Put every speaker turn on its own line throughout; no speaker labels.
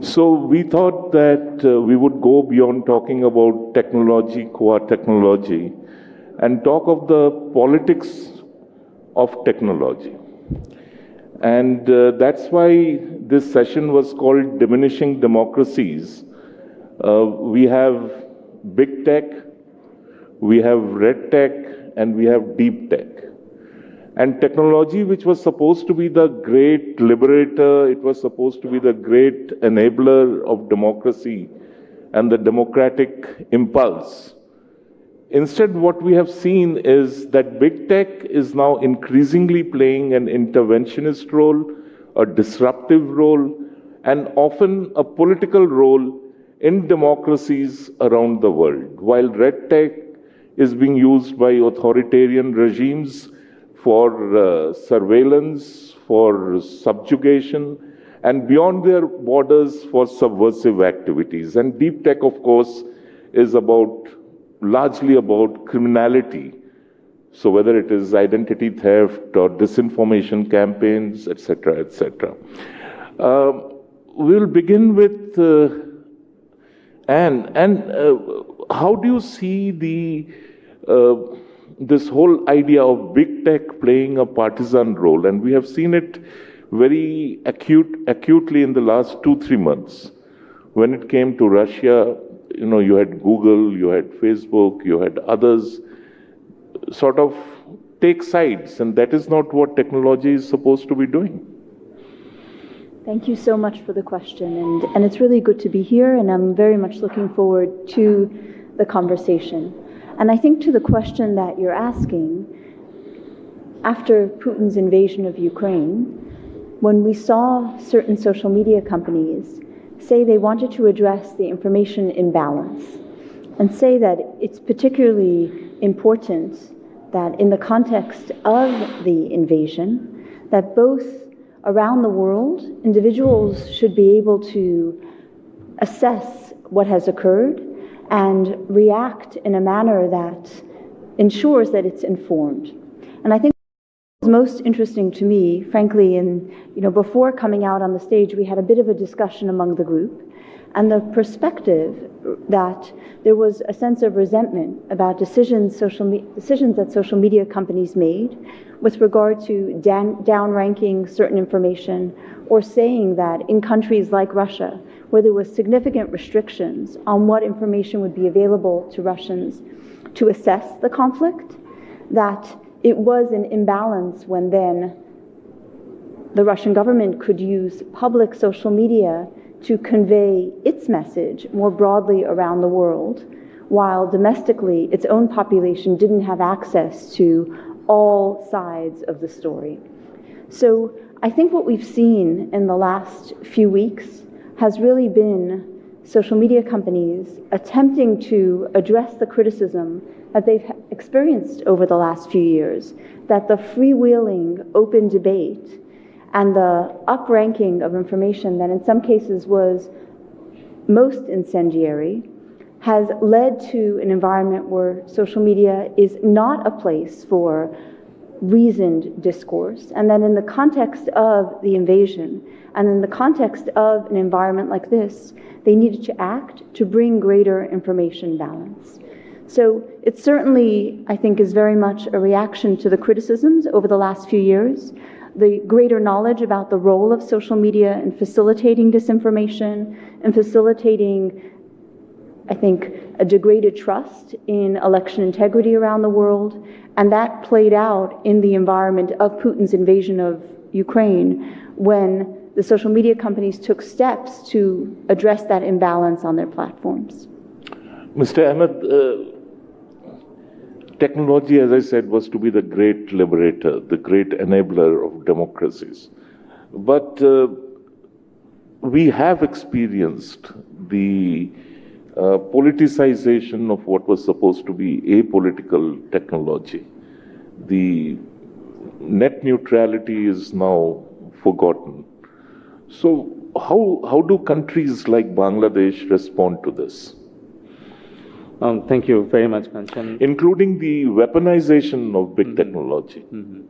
So we thought that uh, we would go beyond talking about technology, core technology, and talk of the politics of technology. And uh, that's why this session was called Diminishing Democracies. Uh, we have big tech, we have red tech, and we have deep tech. And technology, which was supposed to be the great liberator, it was supposed to be the great enabler of democracy and the democratic impulse. Instead, what we have seen is that big tech is now increasingly playing an interventionist role, a disruptive role, and often a political role in democracies around the world. While red tech is being used by authoritarian regimes for uh, surveillance, for subjugation, and beyond their borders for subversive activities. And deep tech, of course, is about largely about criminality. So whether it is identity theft or disinformation campaigns, etc., etc. Um, we'll begin with uh, Anne. And uh, how do you see the uh, this whole idea of big tech playing a partisan role, and we have seen it very acute, acutely in the last two, three months. When it came to Russia, you know, you had Google, you had Facebook, you had others sort of take sides, and that is not what technology is supposed to be doing.
Thank you so much for the question, and, and it's really good to be here, and I'm very much looking forward to the conversation. And I think to the question that you're asking, after Putin's invasion of Ukraine, when we saw certain social media companies say they wanted to address the information imbalance and say that it's particularly important that in the context of the invasion, that both around the world, individuals should be able to assess what has occurred and react in a manner that ensures that it's informed. And I think what's most interesting to me, frankly, in you know, before coming out on the stage, we had a bit of a discussion among the group, and the perspective that there was a sense of resentment about decisions, social me- decisions that social media companies made with regard to down- downranking certain information or saying that in countries like Russia, where there was significant restrictions on what information would be available to Russians to assess the conflict, that it was an imbalance when then the Russian government could use public social media to convey its message more broadly around the world, while domestically its own population didn't have access to all sides of the story. So I think what we've seen in the last few weeks has really been social media companies attempting to address the criticism that they've experienced over the last few years that the freewheeling open debate and the upranking of information that in some cases was most incendiary has led to an environment where social media is not a place for reasoned discourse. And then, in the context of the invasion, and in the context of an environment like this, they needed to act to bring greater information balance. So, it certainly, I think, is very much a reaction to the criticisms over the last few years, the greater knowledge about the role of social media in facilitating disinformation and facilitating I think, a degraded trust in election integrity around the world. And that played out in the environment of Putin's invasion of Ukraine when the social media companies took steps to address that imbalance on their platforms.
Mr. Ahmed, uh, technology, as I said, was to be the great liberator, the great enabler of democracies. But uh, we have experienced the uh, politicization of what was supposed to be apolitical technology. The net neutrality is now forgotten. So, how, how do countries like Bangladesh respond to this?
Um, thank you very much, Kanchan.
Including the weaponization of big mm-hmm. technology.
Mm-hmm.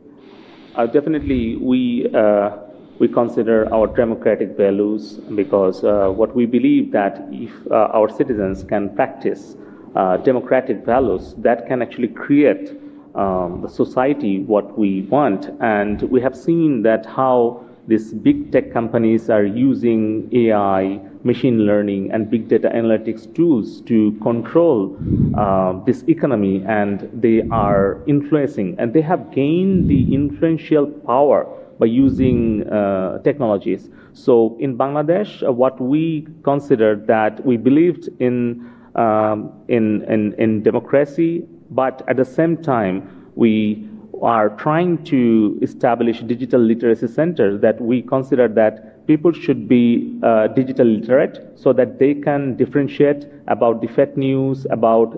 Uh, definitely, we uh, we consider our democratic values because uh, what we believe that if uh, our citizens can practice uh, democratic values, that can actually create um, the society what we want. And we have seen that how these big tech companies are using AI, machine learning, and big data analytics tools to control uh, this economy, and they are influencing, and they have gained the influential power by using uh, technologies. So in Bangladesh, uh, what we considered that we believed in, um, in, in, in democracy, but at the same time, we are trying to establish digital literacy centers that we consider that people should be uh, digital literate so that they can differentiate about the fake news, about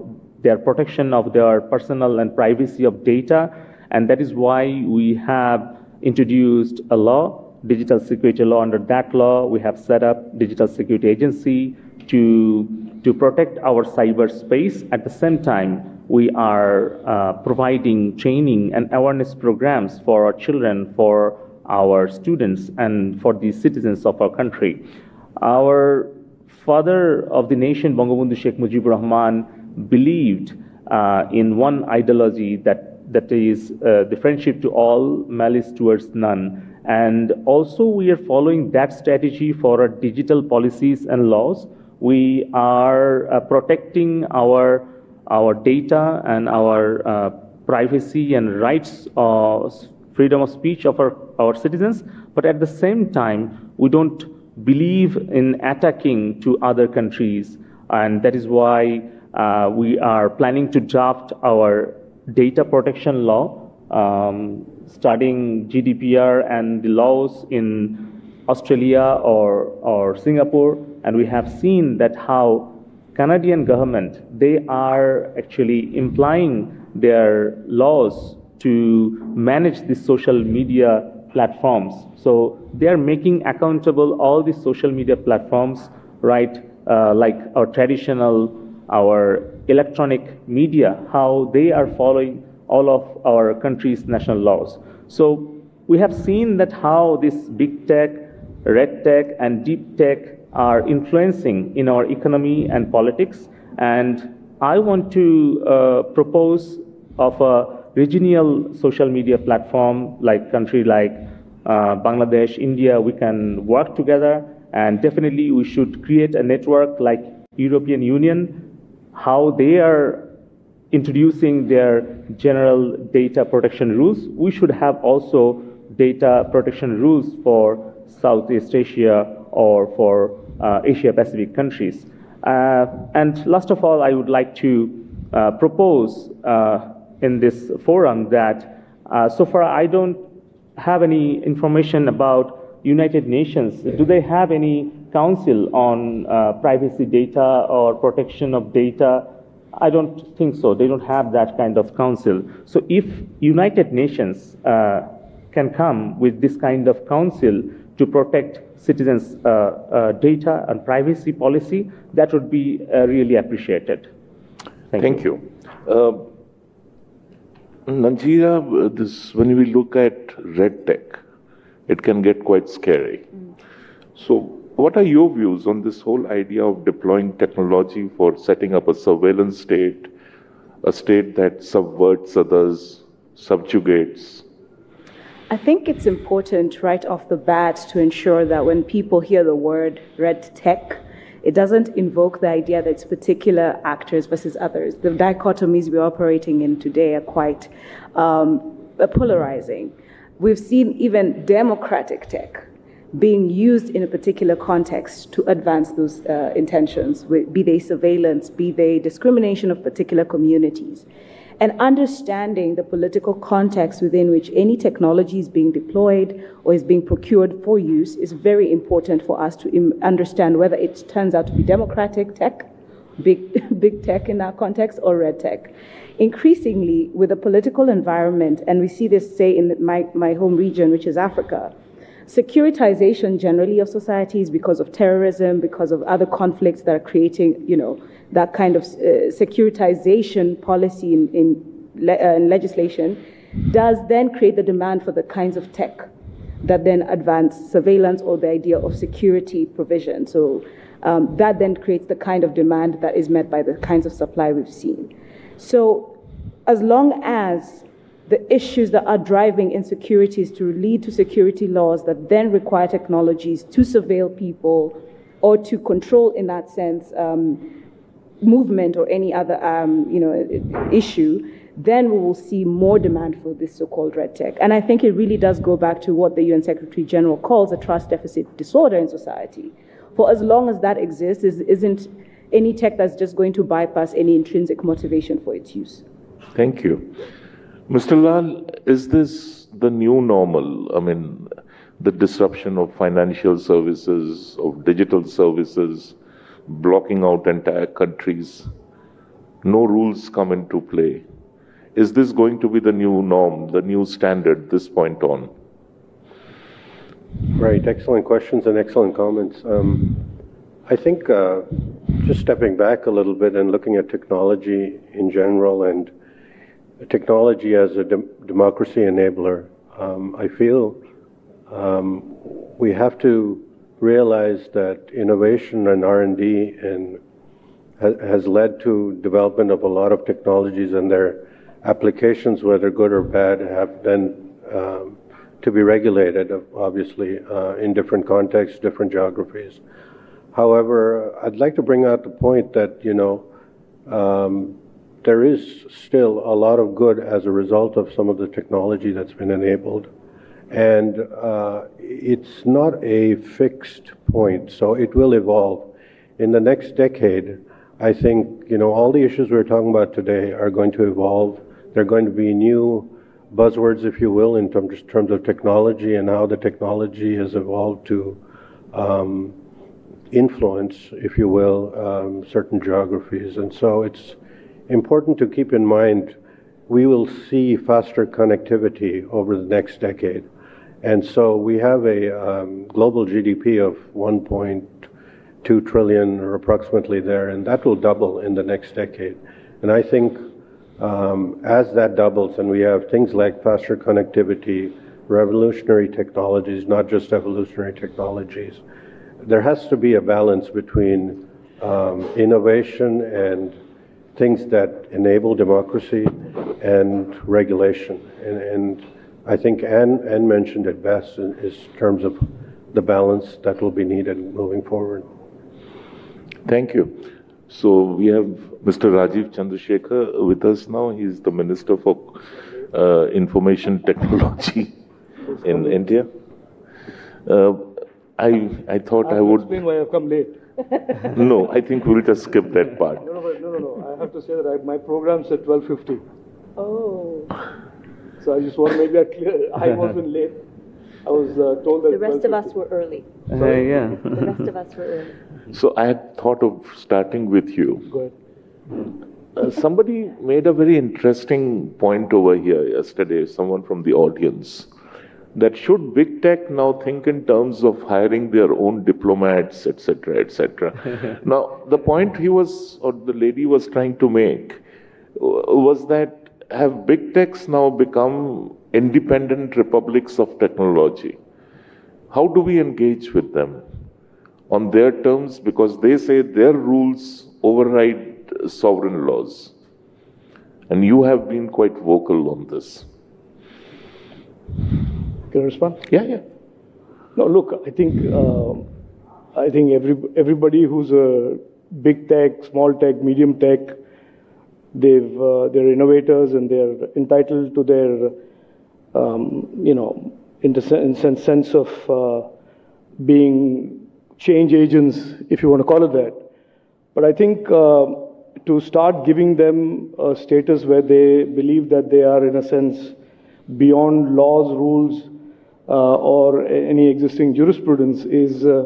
their protection of their personal and privacy of data. And that is why we have introduced a law, digital security law. Under that law, we have set up digital security agency to, to protect our cyberspace. At the same time, we are uh, providing training and awareness programs for our children, for our students, and for the citizens of our country. Our father of the nation, Bangabandhu Sheikh Mujibur Rahman, believed uh, in one ideology that that is uh, the friendship to all, malice towards none. And also, we are following that strategy for our digital policies and laws. We are uh, protecting our our data and our uh, privacy and rights, uh, freedom of speech of our, our citizens. But at the same time, we don't believe in attacking to other countries, and that is why uh, we are planning to draft our data protection law, um, studying GDPR and the laws in Australia or, or Singapore, and we have seen that how Canadian government, they are actually implying their laws to manage the social media platforms. So they are making accountable all these social media platforms, right? Uh, like our traditional, our electronic media, how they are following all of our country's national laws. So we have seen that how this big tech, red tech, and deep tech are influencing in our economy and politics. And I want to uh, propose of a regional social media platform like country like uh, Bangladesh, India, we can work together and definitely we should create a network like European Union how they are introducing their general data protection rules, we should have also data protection rules for Southeast Asia or for uh, Asia Pacific countries. Uh, and last of all, I would like to uh, propose uh, in this forum that uh, so far I don't have any information about United Nations. Do they have any council on uh, privacy data or protection of data? I don't think so. They don't have that kind of council. So if United Nations uh, can come with this kind of council to protect citizens' uh, uh data and privacy policy, that would be uh, really appreciated.
Thank, Thank you. you. Uh, Nanjira, this, when we look at red tech, it can get quite scary. Mm. So what are your views on this whole idea of deploying technology for setting up a surveillance state, a state that subverts others, subjugates?
I think it's important right off the bat to ensure that when people hear the word red tech, it doesn't invoke the idea that it's particular actors versus others. The dichotomies we're operating in today are quite um, polarizing. We've seen even democratic tech being used in a particular context to advance those uh, intentions, be they surveillance, be they discrimination of particular communities. And understanding the political context within which any technology is being deployed or is being procured for use is very important for us to understand whether it turns out to be democratic tech, big, big tech in our context, or red tech. Increasingly, with the political environment, and we see this, say, in my, my home region, which is Africa, securitization generally of societies because of terrorism, because of other conflicts that are creating, you know, that kind of uh, securitization policy in, in, le- uh, legislation, does then create the demand for the kinds of tech that then advance surveillance or the idea of security provision. So um, that then creates the kind of demand that is met by the kinds of supply we've seen. So as long as the issues that are driving insecurities to lead to security laws that then require technologies to surveil people or to control, in that sense, um, movement or any other um, you know, issue, then we will see more demand for this so-called red tech. And I think it really does go back to what the UN Secretary General calls a trust deficit disorder in society. For as long as that exists, is, isn't any tech that's just going to bypass any intrinsic motivation for its use.
Thank you. Mr. Lal, is this the new normal? I mean, the disruption of financial services, of digital services, blocking out entire countries, no rules come into play. Is this going to be the new norm, the new standard this point on?
Right, excellent questions and excellent comments. Um, I think uh, just stepping back a little bit and looking at technology in general and technology as a de- democracy enabler, um, I feel um, we have to realize that innovation and R&D and ha- has led to development of a lot of technologies and their applications, whether good or bad, have been um, to be regulated, obviously, uh, in different contexts, different geographies. However, I'd like to bring out the point that, you know, um, there is still a lot of good as a result of some of the technology that's been enabled. And uh, it's not a fixed point, so it will evolve. In the next decade, I think, you know, all the issues we're talking about today are going to evolve. There are going to be new buzzwords, if you will, in terms, terms of technology and how the technology has evolved to um, influence, if you will, um, certain geographies. And so it's important to keep in mind we will see faster connectivity over the next decade. And so we have a um, global GDP of 1.2 trillion or approximately there, and that will double in the next decade. And I think um, as that doubles and we have things like faster connectivity, revolutionary technologies, not just evolutionary technologies, there has to be a balance between um, innovation and things that enable democracy and regulation. And, and I think Anne, Anne mentioned it best in, in terms of the balance that will be needed moving forward.
Thank you. So we have Mr. Rajeev Chandrasekhar with us now. He's the Minister for uh, Information Technology in India. Uh, I I thought
I,
I would.
explain why I've come late.
no, I think we'll just skip that part.
No, no, no, no, no. I have to say that I, my program's at 12:50.
Oh.
So I just want to make that clear. I wasn't late. I was uh, told that
The rest of us were early.
Uh, yeah.
The rest of us were early.
So I had thought of starting with you.
Go ahead.
Uh, somebody made a very interesting point over here yesterday, someone from the audience, that should big tech now think in terms of hiring their own diplomats, etc., etc. now, the point he was, or the lady was trying to make, uh, was that have big techs now become independent republics of technology? How do we engage with them? on their terms because they say their rules override sovereign laws. And you have been quite vocal on this.
Can I respond?
Yeah, yeah.
No, look, I think um I think every everybody who's a big tech, small tech, medium tech, they've uh, they're innovators and they're entitled to their um, you know in the sen- in sense of uh, being change agents, if you want to call it that. But I think uh, to start giving them a status where they believe that they are, in a sense, beyond laws, rules, uh, or any existing jurisprudence is, uh,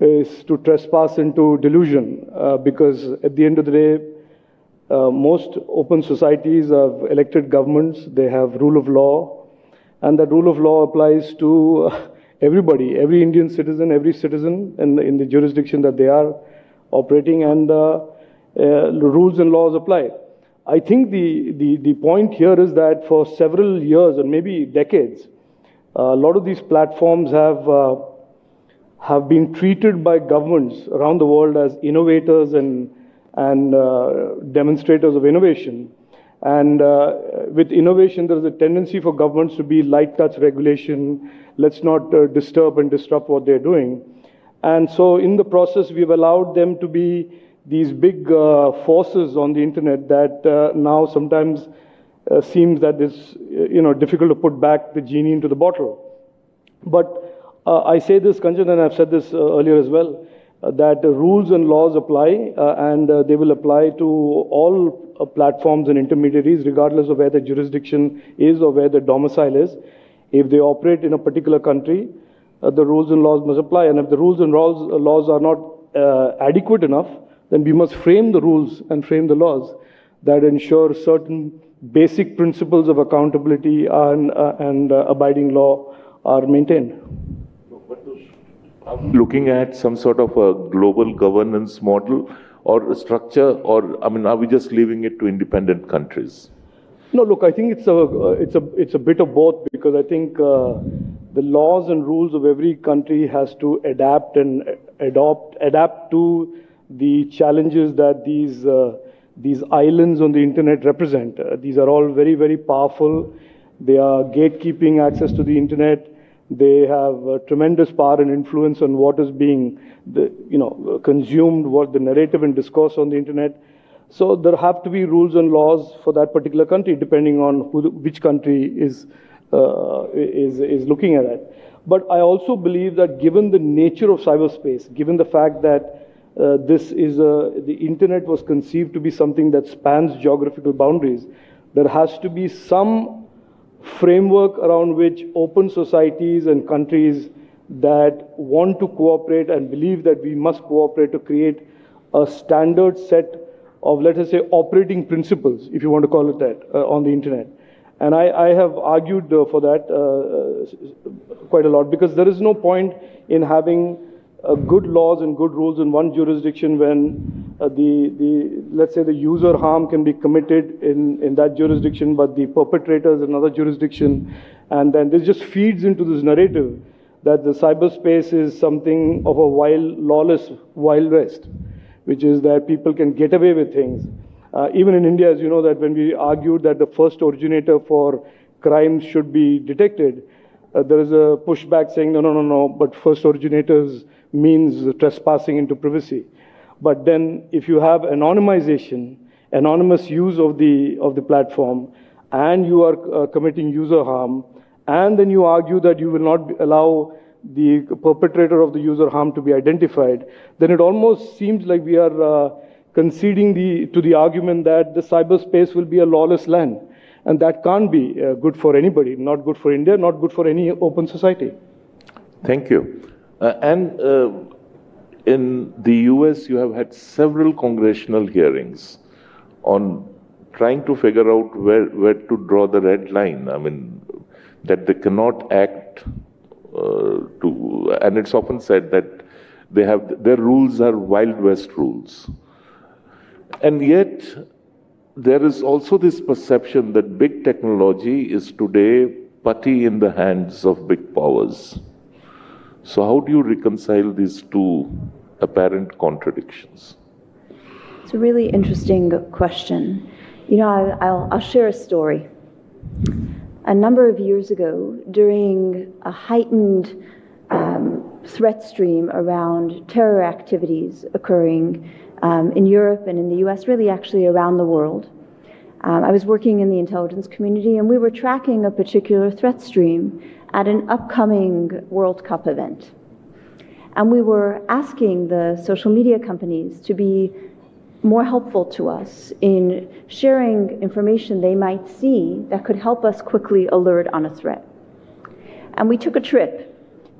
is to trespass into delusion. Uh, because at the end of the day, uh, most open societies have elected governments, they have rule of law, and that rule of law applies to uh, everybody, every Indian citizen, every citizen in the, in the jurisdiction that they are operating, and uh, uh, rules and laws apply. I think the, the, the point here is that for several years or maybe decades, a lot of these platforms have, uh, have been treated by governments around the world as innovators and, and uh, demonstrators of innovation. And uh, with innovation, there is a tendency for governments to be light touch regulation. Let's not uh, disturb and disrupt what they're doing. And so, in the process, we've allowed them to be these big uh, forces on the internet that uh, now sometimes uh, seems that it's you know difficult to put back the genie into the bottle. But uh, I say this, Kanchan, and I've said this uh, earlier as well, uh, that rules and laws apply, and they will apply to all platforms and intermediaries, regardless of where the jurisdiction is or where the domicile is. If they operate in a particular country, the rules and laws must apply. And if the rules and laws, laws are not adequate enough, then we must frame the rules and frame the laws that ensure certain basic principles of accountability and, uh, and uh, abiding law are maintained.
Looking at some sort of a global governance model or structure, or I mean, are we just leaving it to independent countries?
No, look, I think it's a uh, it's a it's a bit of both because I think uh, the laws and rules of every country has to adapt and adopt adapt to the challenges that these, uh, these islands on the internet represent. Uh, these are all very, very powerful. They are gatekeeping access to the internet. They have tremendous power and influence on what is being, the, you know, consumed, what the narrative and discourse on the internet. So there have to be rules and laws for that particular country, depending on who, which country is, uh, is, is looking at it. But I also believe that given the nature of cyberspace, given the fact that uh, this is a, the internet was conceived to be something that spans geographical boundaries. There has to be some framework around which open societies and countries that want to cooperate and believe that we must cooperate to create a standard set of, let us say, operating principles, if you want to call it that, uh, on the internet. And I, I have argued uh, for that uh, uh quite a lot because there is no point in having uh, good laws and good rules in one jurisdiction when uh, the, the, let's say the user harm can be committed in, in that jurisdiction, but the perpetrator is another jurisdiction. And then this just feeds into this narrative that the cyberspace is something of a wild, lawless Wild West, which is that people can get away with things. Uh, even in India, as you know, that when we argued that the first originator for crimes should be detected, uh, there is a pushback saying, no, no, no, no, but first originators means trespassing into privacy. But then if you have anonymization, anonymous use of the, of the platform, and you are uh, committing user harm, and then you argue that you will not allow the perpetrator of the user harm to be identified, then it almost seems like we are uh, conceding the, to the argument that the cyberspace will be a lawless land. And that can't be uh, good for anybody, not good for India, not good for any open society.
Thank you. Uh, and uh, in the US, you have had several congressional hearings on trying to figure out where, where to draw the red line. I mean, that they cannot act uh, to, and it's often said that they have their rules are Wild West rules. And yet, there is also this perception that big technology is today putty in the hands of big powers. So, how do you reconcile these two apparent contradictions?
It's a really interesting question. You know, I, will I'll share a story. A number of years ago, during a heightened um, threat stream around terror activities occurring um, in Europe and in the US, really actually around the world, um, I was working in the intelligence community and we were tracking a particular threat stream at an upcoming World Cup event. And we were asking the social media companies to be more helpful to us in sharing information they might see that could help us quickly alert on a threat. And we took a trip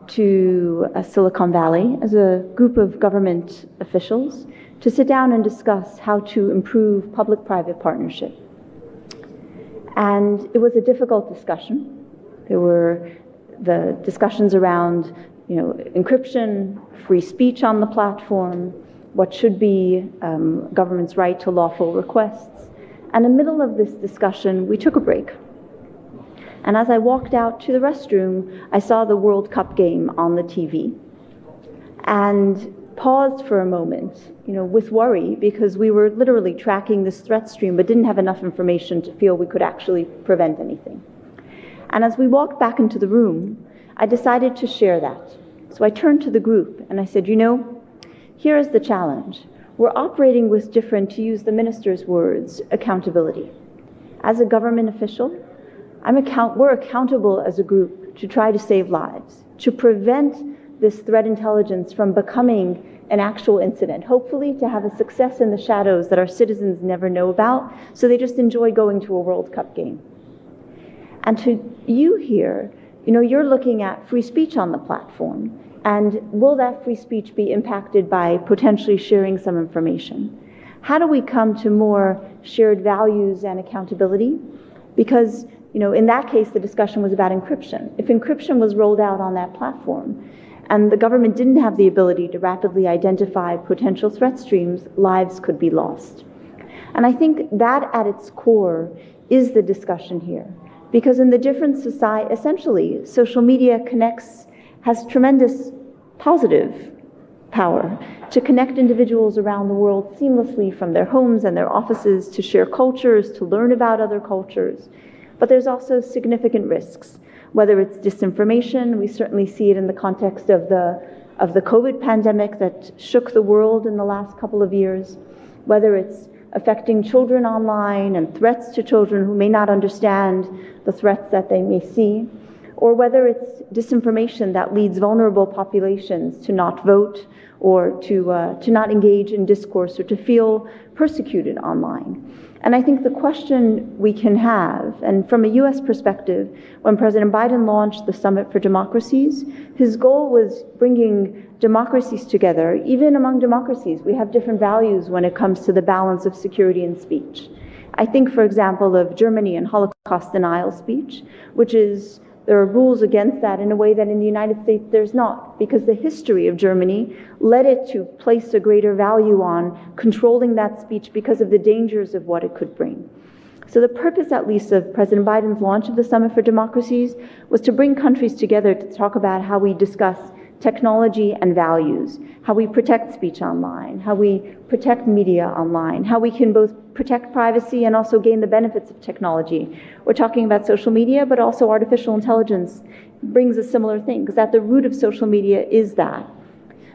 to uh, Silicon Valley as a group of government officials to sit down and discuss how to improve public private partnership. And it was a difficult discussion there were the discussions around, you know, encryption, free speech on the platform, what should be um, government's right to lawful requests. And in the middle of this discussion, we took a break. And as I walked out to the restroom, I saw the World Cup game on the TV and paused for a moment, you know, with worry because we were literally tracking this threat stream but didn't have enough information to feel we could actually prevent anything. And as we walked back into the room, I decided to share that. So I turned to the group and I said, you know, here is the challenge. We're operating with different, to use the minister's words, accountability. As a government official, I'm account- we're accountable as a group to try to save lives, to prevent this threat intelligence from becoming an actual incident, hopefully to have a success in the shadows that our citizens never know about, so they just enjoy going to a World Cup game. And to you here, you know, you're looking at free speech on the platform, and will that free speech be impacted by potentially sharing some information? How do we come to more shared values and accountability? Because you know, in that case, the discussion was about encryption. If encryption was rolled out on that platform and the government didn't have the ability to rapidly identify potential threat streams, lives could be lost. And I think that at its core is the discussion here. Because in the different society, essentially, social media connects, has tremendous positive power to connect individuals around the world seamlessly from their homes and their offices to share cultures, to learn about other cultures. But there's also significant risks, whether it's disinformation, we certainly see it in the context of the, of the COVID pandemic that shook the world in the last couple of years, whether it's affecting children online and threats to children who may not understand the threats that they may see, or whether it's disinformation that leads vulnerable populations to not vote or to, uh, to not engage in discourse or to feel persecuted online. And I think the question we can have, and from a US perspective, when President Biden launched the Summit for Democracies, his goal was bringing democracies together. Even among democracies, we have different values when it comes to the balance of security and speech. I think, for example, of Germany and Holocaust denial speech, which is there are rules against that in a way that in the United States there's not, because the history of Germany led it to place a greater value on controlling that speech because of the dangers of what it could bring. So, the purpose, at least, of President Biden's launch of the Summit for Democracies was to bring countries together to talk about how we discuss technology and values, how we protect speech online, how we protect media online, how we can both protect privacy and also gain the benefits of technology. We're talking about social media, but also artificial intelligence brings a similar thing, because at the root of social media is that.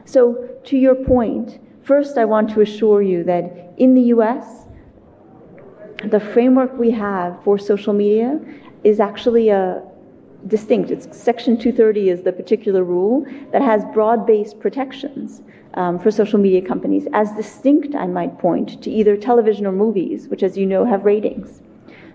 So, to your point, first I want to assure you that in the US, the framework we have for social media is actually a, distinct. It's Section 230 is the particular rule that has broad-based protections um, for social media companies, as distinct, I might point, to either television or movies, which, as you know, have ratings.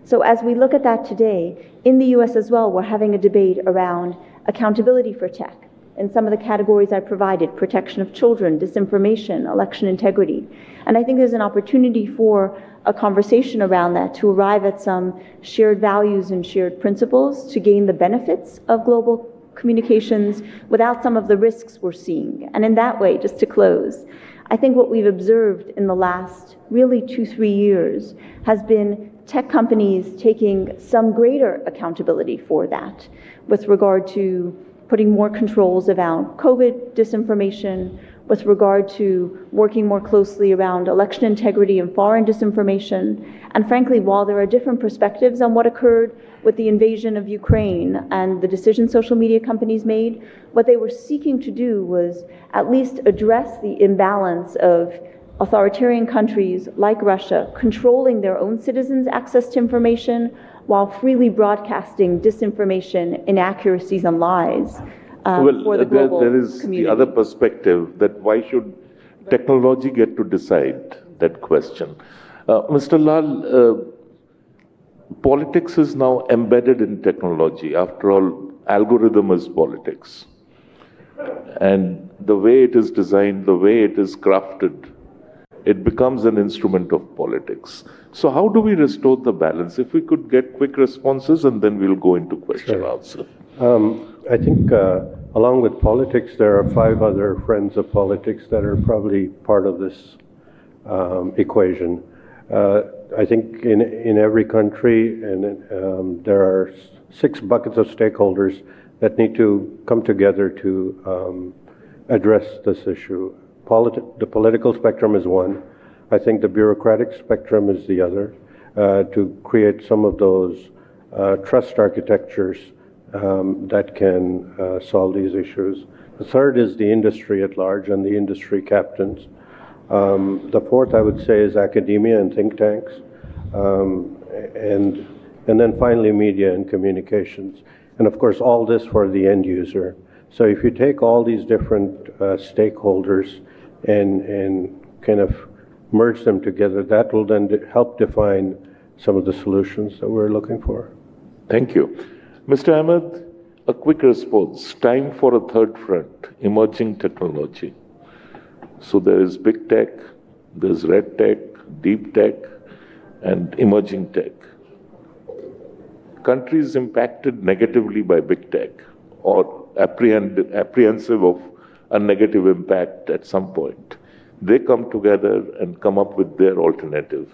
So as we look at that today, in the US as well, we're having a debate around accountability for tech in some of the categories I provided protection of children, disinformation, election integrity. And I think there's an opportunity for a conversation around that to arrive at some shared values and shared principles to gain the benefits of global communications without some of the risks we're seeing. And in that way, just to close, I think what we've observed in the last really two, three years has been tech companies taking some greater accountability for that with regard to putting more controls around COVID disinformation, with regard to working more closely around election integrity and foreign disinformation. And frankly, while there are different perspectives on what occurred with the invasion of Ukraine and the decision social media companies made, what they were seeking to do was at least address the imbalance of authoritarian countries like Russia controlling their own citizens' access to information while freely broadcasting disinformation, inaccuracies, and lies uh,
well,
for the
there, there is
community.
the other perspective that why should technology get to decide that question? Uh, Mr. Lal, uh, politics is now embedded in technology. After all, algorithm is politics. And the way it is designed, the way it is crafted, it becomes an instrument of politics. So, how do we restore the balance? If we could get quick responses, and then we'll go into question
Sure.
answer.
Um, I think, uh, along with politics, there are five other friends of politics that are probably part of this um, equation. Uh, I think in in every country, and um, there are six buckets of stakeholders that need to come together to um, address this issue. Polit- the political spectrum is one. I think the bureaucratic spectrum is the other. Uh, to create some of those uh, trust architectures um, that can uh, solve these issues. The third is the industry at large and the industry captains. Um, the fourth, I would say, is academia and think tanks. Um, and, and then finally, media and communications. And of course, all this for the end user. So if you take all these different uh, stakeholders and, and kind of merge them together, that will then help define some of the solutions that we're looking for.
Thank you. Mr. Ahmed, a quick response. Time for a third front, emerging technology. So there is big tech, there's red tech, deep tech, and emerging tech. Countries impacted negatively by big tech or apprehensive of a negative impact at some point, they come together and come up with their alternative.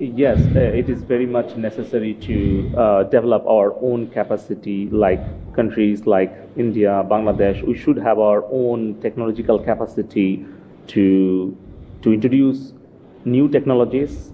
Yes, uh, it is very much necessary to uh, develop our own capacity, like countries like India, Bangladesh. We should have our own technological capacity to, to introduce new technologies,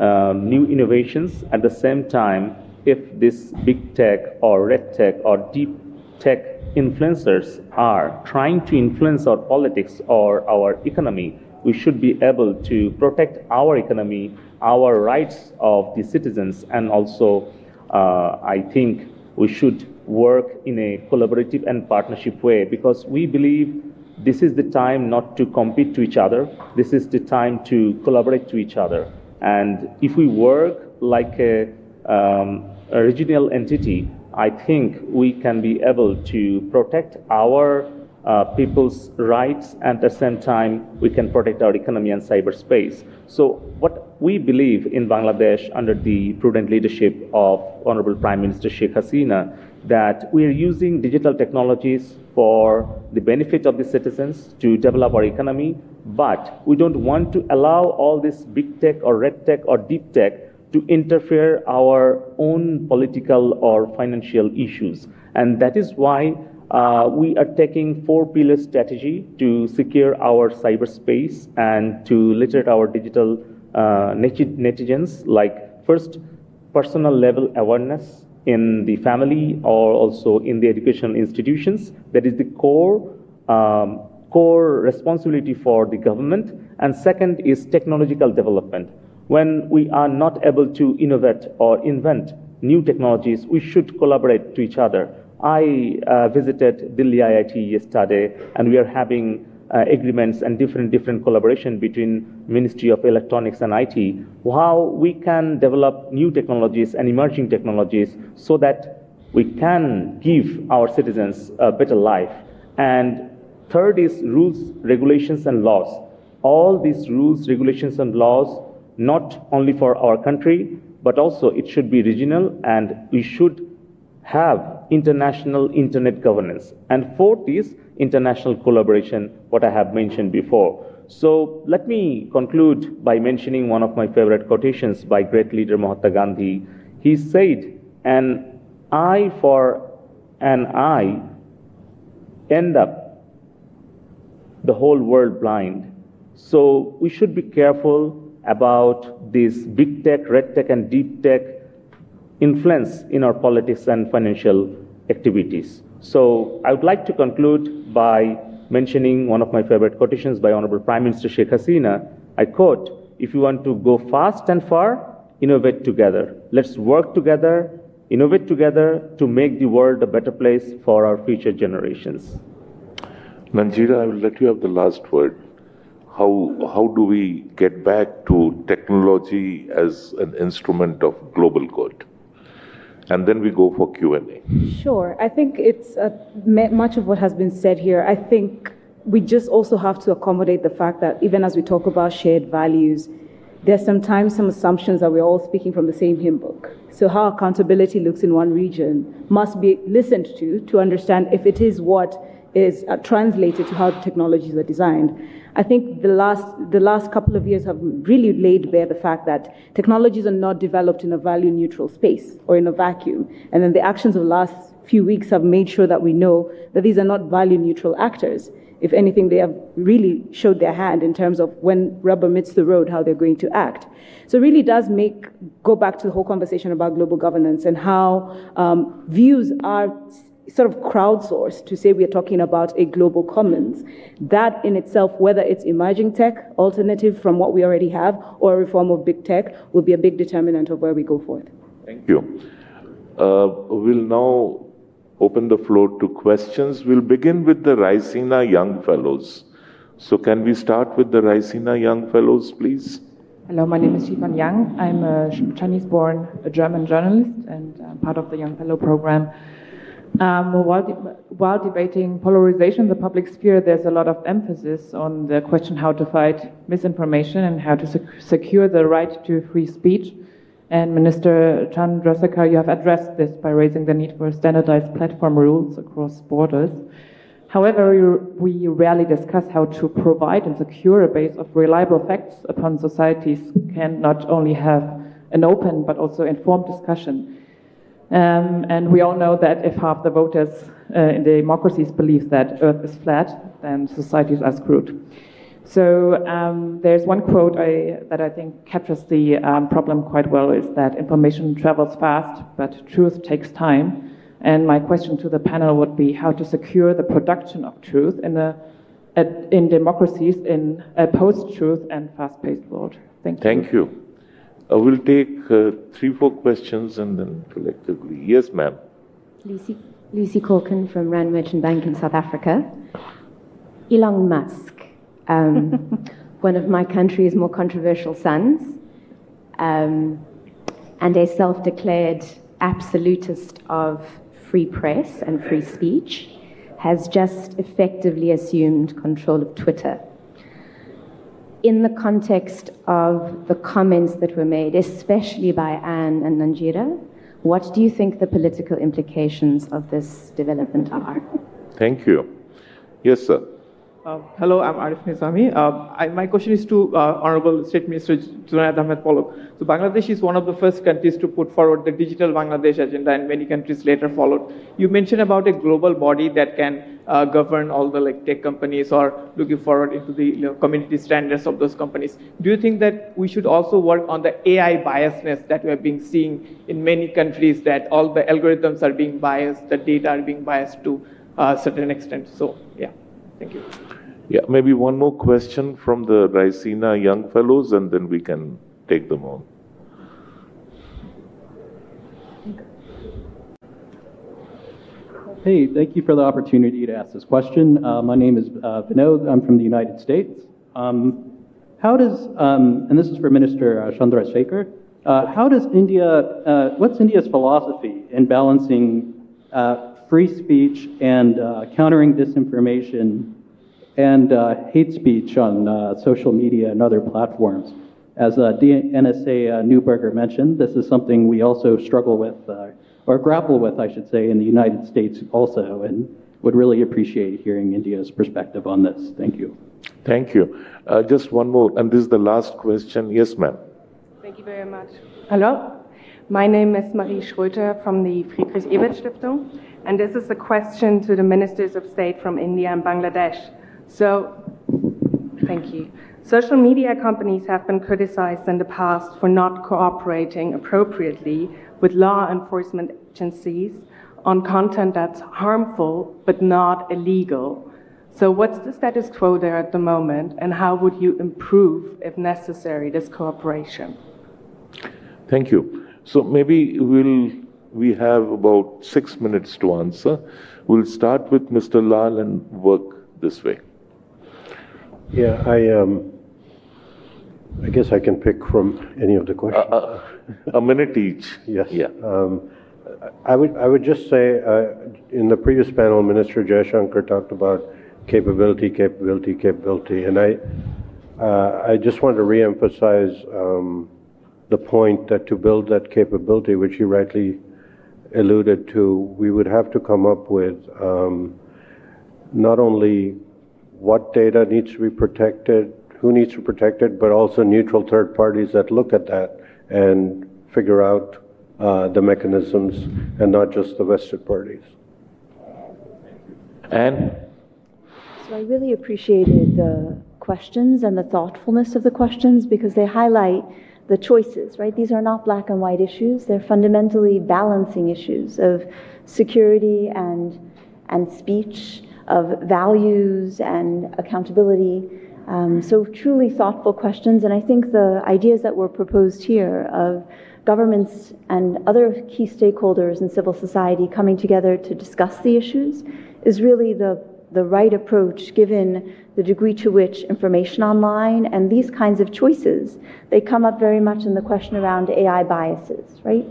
uh, new innovations. At the same time, if this big tech or red tech or deep tech influencers are trying to influence our politics or our economy, we should be able to protect our economy, our rights of the citizens, and also, uh, I think we should work in a collaborative and partnership way because we believe this is the time not to compete to each other. This is the time to collaborate to each other. And if we work like a, um, a regional entity, I think we can be able to protect our uh, people's rights and at the same time we can protect our economy and cyberspace. So what we believe in Bangladesh under the prudent leadership of Honorable Prime Minister Sheikh Hasina that we are using digital technologies for the benefit of the citizens to develop our economy, but we don't want to allow all this big tech or red tech or deep tech to interfere our own political or financial issues. And that is why uh, we are taking four pillar strategy to secure our cyberspace and to literate our digital netizens. Like first, personal level awareness in the family or also in the educational institutions. That is the core um, core responsibility for the government. And second is technological development. When we are not able to innovate or invent new technologies, we should collaborate to each other. I uh, visited Delhi IIT yesterday, and we are having uh, agreements and different different collaboration between Ministry of Electronics and IT. How we can develop new technologies and emerging technologies so that we can give our citizens a better life. And third is rules, regulations, and laws. All these rules, regulations, and laws, not only for our country, but also it should be regional, and we should have international internet governance. And fourth is international collaboration, what I have mentioned before. So let me conclude by mentioning one of my favorite quotations by great leader Mahatma Gandhi. He said, an eye for an eye end up the whole world blind. So we should be careful about this big tech, red tech, and deep tech influence in our politics and financial activities. So I would like to conclude by mentioning one of my favorite quotations by Honorable Prime Minister Sheikh Hasina. I quote, if you want to go fast and far, innovate together. Let's work together, innovate together to make the world a better place for our future generations.
Nanjira, I will let you have the last word. How, how do we get back to technology as an instrument of global good? And then we go for q&a
sure. I think it's uh, much of what has been said here i think we just also have to accommodate the fact that even as we talk about shared values there's sometimes some assumptions that we're all speaking from the same hymn book. So how accountability looks in one region must be listened to to understand if it is what is uh, translated to how technologies are designed. I think the last, the last couple of years have really laid bare the fact that technologies are not developed in a value neutral space or in a vacuum. And then the actions of the last few weeks have made sure that we know that these are not value neutral actors. If anything, they have really showed their hand in terms of when rubber meets the road, how they're going to act. So it really does make, go back to the whole conversation about global governance and how um, views are sort of crowdsourced to say we're talking about a global commons. That in itself, whether it's emerging tech, alternative from what we already have, or a reform of big tech, will be a big determinant of where we go forward.
Thank you. Uh, we'll now open the floor to questions. We'll begin with the Raisina Young Fellows. So, can we start with the Raisina Young Fellows, please?
Hello, my name is Xifan Yang. I'm a Chinese born German journalist and I'm part of the Young Fellow program. Um, while, de while debating polarization in the public sphere, there's a lot of emphasis on the question how to fight misinformation and how to sec secure the right to free speech. And Minister Chandrasekhar, you have addressed this by raising the need for standardized platform rules across borders. However, we rarely discuss how to provide and secure a base of reliable facts upon societies can not only have an open but also informed discussion. Um, and we all know that if half the voters uh, in democracies believe that Earth is flat, then societies are screwed. So um, there's one quote I, that I think captures the um, problem quite well: is that information travels fast, but truth takes time. And my question to the panel would be how to secure the production of truth in a in democracies in a post-truth and fast-paced world. Thank you.
Thank you. Uh, we'll take uh, three, four questions and then collectively. Yes, ma'am.
Lucy, Lucy Corkin from Rand Merchant Bank in South Africa. Elon Musk, um, one of my country's more controversial sons, um, and a self declared absolutist of free press and free speech, has just effectively assumed control of Twitter in the context of the comments that were made, especially by Anne and Nanjira, what do you think the political implications of this development are?
Thank you. Yes, sir.
Uh, hello, I'm Arif Nizami. Uh, I, my question is to uh, Honorable State Minister Junaid Ahmed Palak. So Bangladesh is one of the first countries to put forward the digital Bangladesh agenda and many countries later followed. You mentioned about a global body that can uh, govern all the like tech companies or looking forward into the you know, community standards of those companies. Do you think that we should also work on the AI biasness that we have been seeing in many countries that all the algorithms are being biased, the data are being biased to a certain extent? So yeah, thank you.
Yeah, maybe one more question from the Raisina young fellows, and then we can take them on.
Hey, thank you for the opportunity to ask this question. Uh, my name is uh, Vinod. I'm from the United States. Um, how does, um, and this is for Minister uh, Chandrasekhar, uh, how does India, uh, what's India's philosophy in balancing uh, free speech and uh, countering disinformation and uh, hate speech on uh, social media and other platforms. As uh, NSA uh, Neuberger mentioned, this is something we also struggle with, uh, or grapple with, I should say, in the United States also, and would really appreciate hearing India's perspective on this. Thank you.
Thank you. Uh, just one more, and this is the last question. Yes, ma'am.
Thank you very much. Hello, my name is Marie Schröter from the Friedrich Ebert Stiftung, and this is a question to the Ministers of State from India and Bangladesh. So, thank you. Social media companies have been criticized in the past for not cooperating appropriately with law enforcement agencies on content that's harmful but not illegal. So, what's the status quo there at the moment, and how would you improve, if necessary, this cooperation?
Thank you. So, maybe we'll we have about six minutes to answer. We'll start with Mr. Lal and work this way.
Yeah, I, um, I guess I can pick from any of the questions.
Uh, uh, a minute each.
Yes.
Yeah.
Um, I would, I would just say, uh, in the previous panel, Minister Jaishankar talked about capability, capability, capability, and I, uh, I just want to reemphasize um, the point that to build that capability, which you rightly alluded to, we would have to come up with um, not only what data needs to be protected, who needs to protect it, but also neutral third parties that look at that and figure out uh, the mechanisms and not just the vested parties.
And
So I really appreciated the questions and the thoughtfulness of the questions because they highlight the choices, right? These are not black and white issues. They're fundamentally balancing issues of security and, and speech, of values and accountability. Um, so truly thoughtful questions. And I think the ideas that were proposed here of governments and other key stakeholders in civil society coming together to discuss the issues is really the, the right approach given the degree to which information online and these kinds of choices, they come up very much in the question around AI biases, right?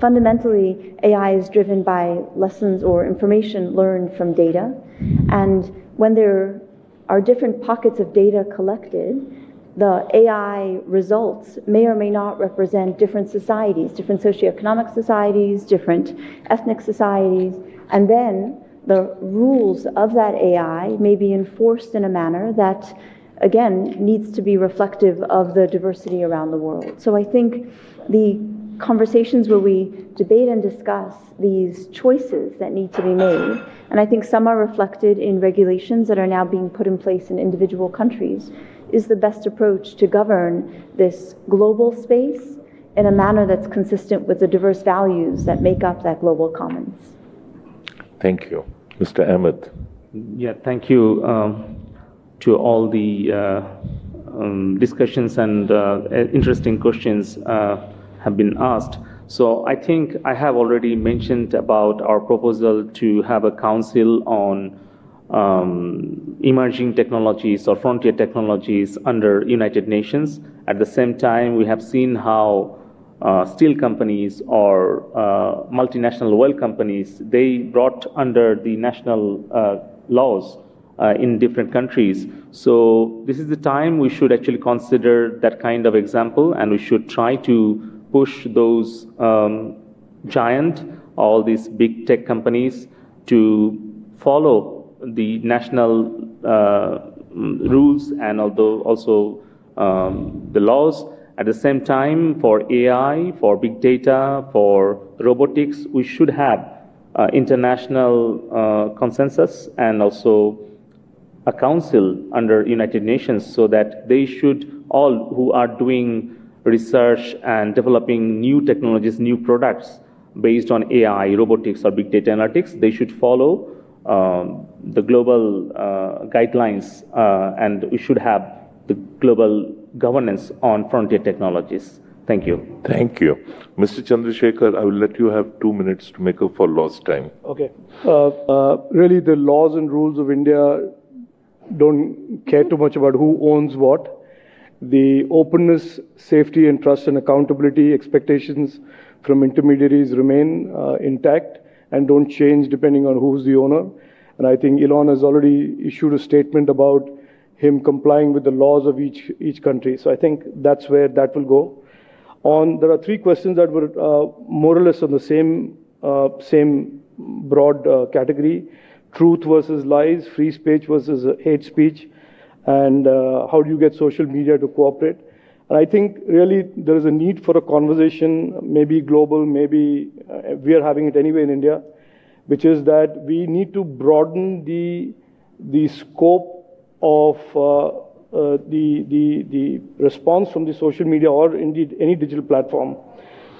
Fundamentally, AI is driven by lessons or information learned from data. And when there are different pockets of data collected, the AI results may or may not represent different societies, different socioeconomic societies, different ethnic societies, and then the rules of that AI may be enforced in a manner that, again, needs to be reflective of the diversity around the world. So I think the conversations where we debate and discuss these choices that need to be made, and I think some are reflected in regulations that are now being put in place in individual countries, is the best approach to govern this global space in a manner that's consistent with the diverse values that make up that global commons.
thank you. Mr. Ahmed.
Yeah, thank you um, to all the uh, um, discussions and uh, interesting questions uh, have been asked. So I think I have already mentioned about our proposal to have a council on um, emerging technologies or frontier technologies under United Nations. At the same time, we have seen how uh, steel companies or uh, multinational oil companies, they brought under the national uh, laws uh, in different countries. So this is the time we should actually consider that kind of example, and we should try to push those um, giant, all these big tech companies to follow the national uh, rules and although also um, the laws. At the same time, for AI, for big data, for robotics, we should have uh, international uh, consensus and also a council under United Nations so that they should all who are doing research and developing new technologies, new products based on AI, robotics, or big data analytics, they should follow um, the global uh, guidelines uh, and we should have the global governance on frontier technologies. Thank you.
Thank you. Mr. Chandrasekhar, I will let you have two minutes to make up for lost time.
Okay. Uh, uh, really, the laws and rules of India don't care too much about who owns what. The openness, safety, and trust and accountability expectations from intermediaries remain uh, intact and don't change depending on who's the owner. And I think Elon has already issued a statement about him complying with the laws of each, each country. So I think that's where that will go. On, there are three questions that were uh, more or less on the same, uh, same broad uh, category. Truth versus lies, free speech versus hate speech, and uh, how do you get social media to cooperate? And I think really there is a need for a conversation, maybe global, maybe uh, we are having it anyway in India, which is that we need to broaden the, the scope of uh, uh, the, the, the response from the social media or indeed any digital platform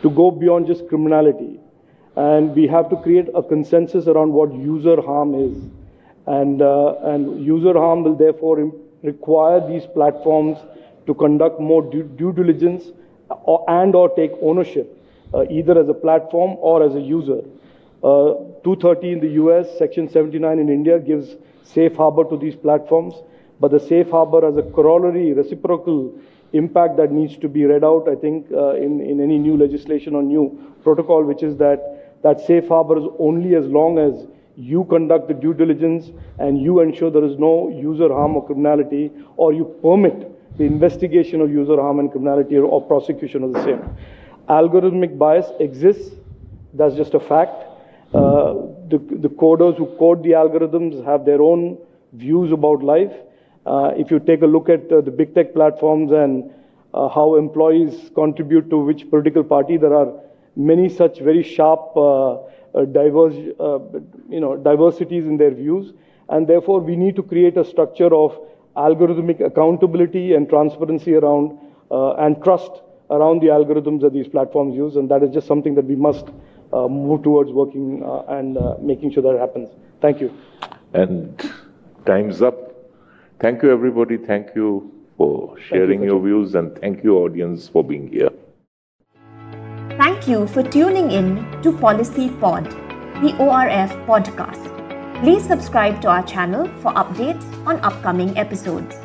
to go beyond just criminality. And we have to create a consensus around what user harm is. And, uh, and user harm will therefore require these platforms to conduct more due, due diligence or, and or take ownership, uh, either as a platform or as a user. Uh, 230 in the US, Section 79 in India gives safe harbor to these platforms, but the safe harbor as a corollary, reciprocal impact that needs to be read out, I think, uh, in, in any new legislation or new protocol, which is that that safe harbor is only as long as you conduct the due diligence and you ensure there is no user harm or criminality, or you permit the investigation of user harm and criminality or, prosecution of the same. Algorithmic bias exists, that's just a fact. Uh, the, the coders who code the algorithms have their own views about life. Uh, if you take a look at uh, the big tech platforms and uh, how employees contribute to which political party, there are many such very sharp, uh, Uh, diverse, uh, you know, diversities in their views, and therefore we need to create a structure of algorithmic accountability and transparency around uh, and trust around the algorithms that these platforms use, and that is just something that we must uh, move towards working and making sure that happens. Thank you.
And time's up. Thank you, everybody. Thank you for sharing you, your views, and thank you, audience, for being here.
Thank you for tuning in to Policy Pod, the ORF podcast. Please subscribe to our channel for updates on upcoming episodes.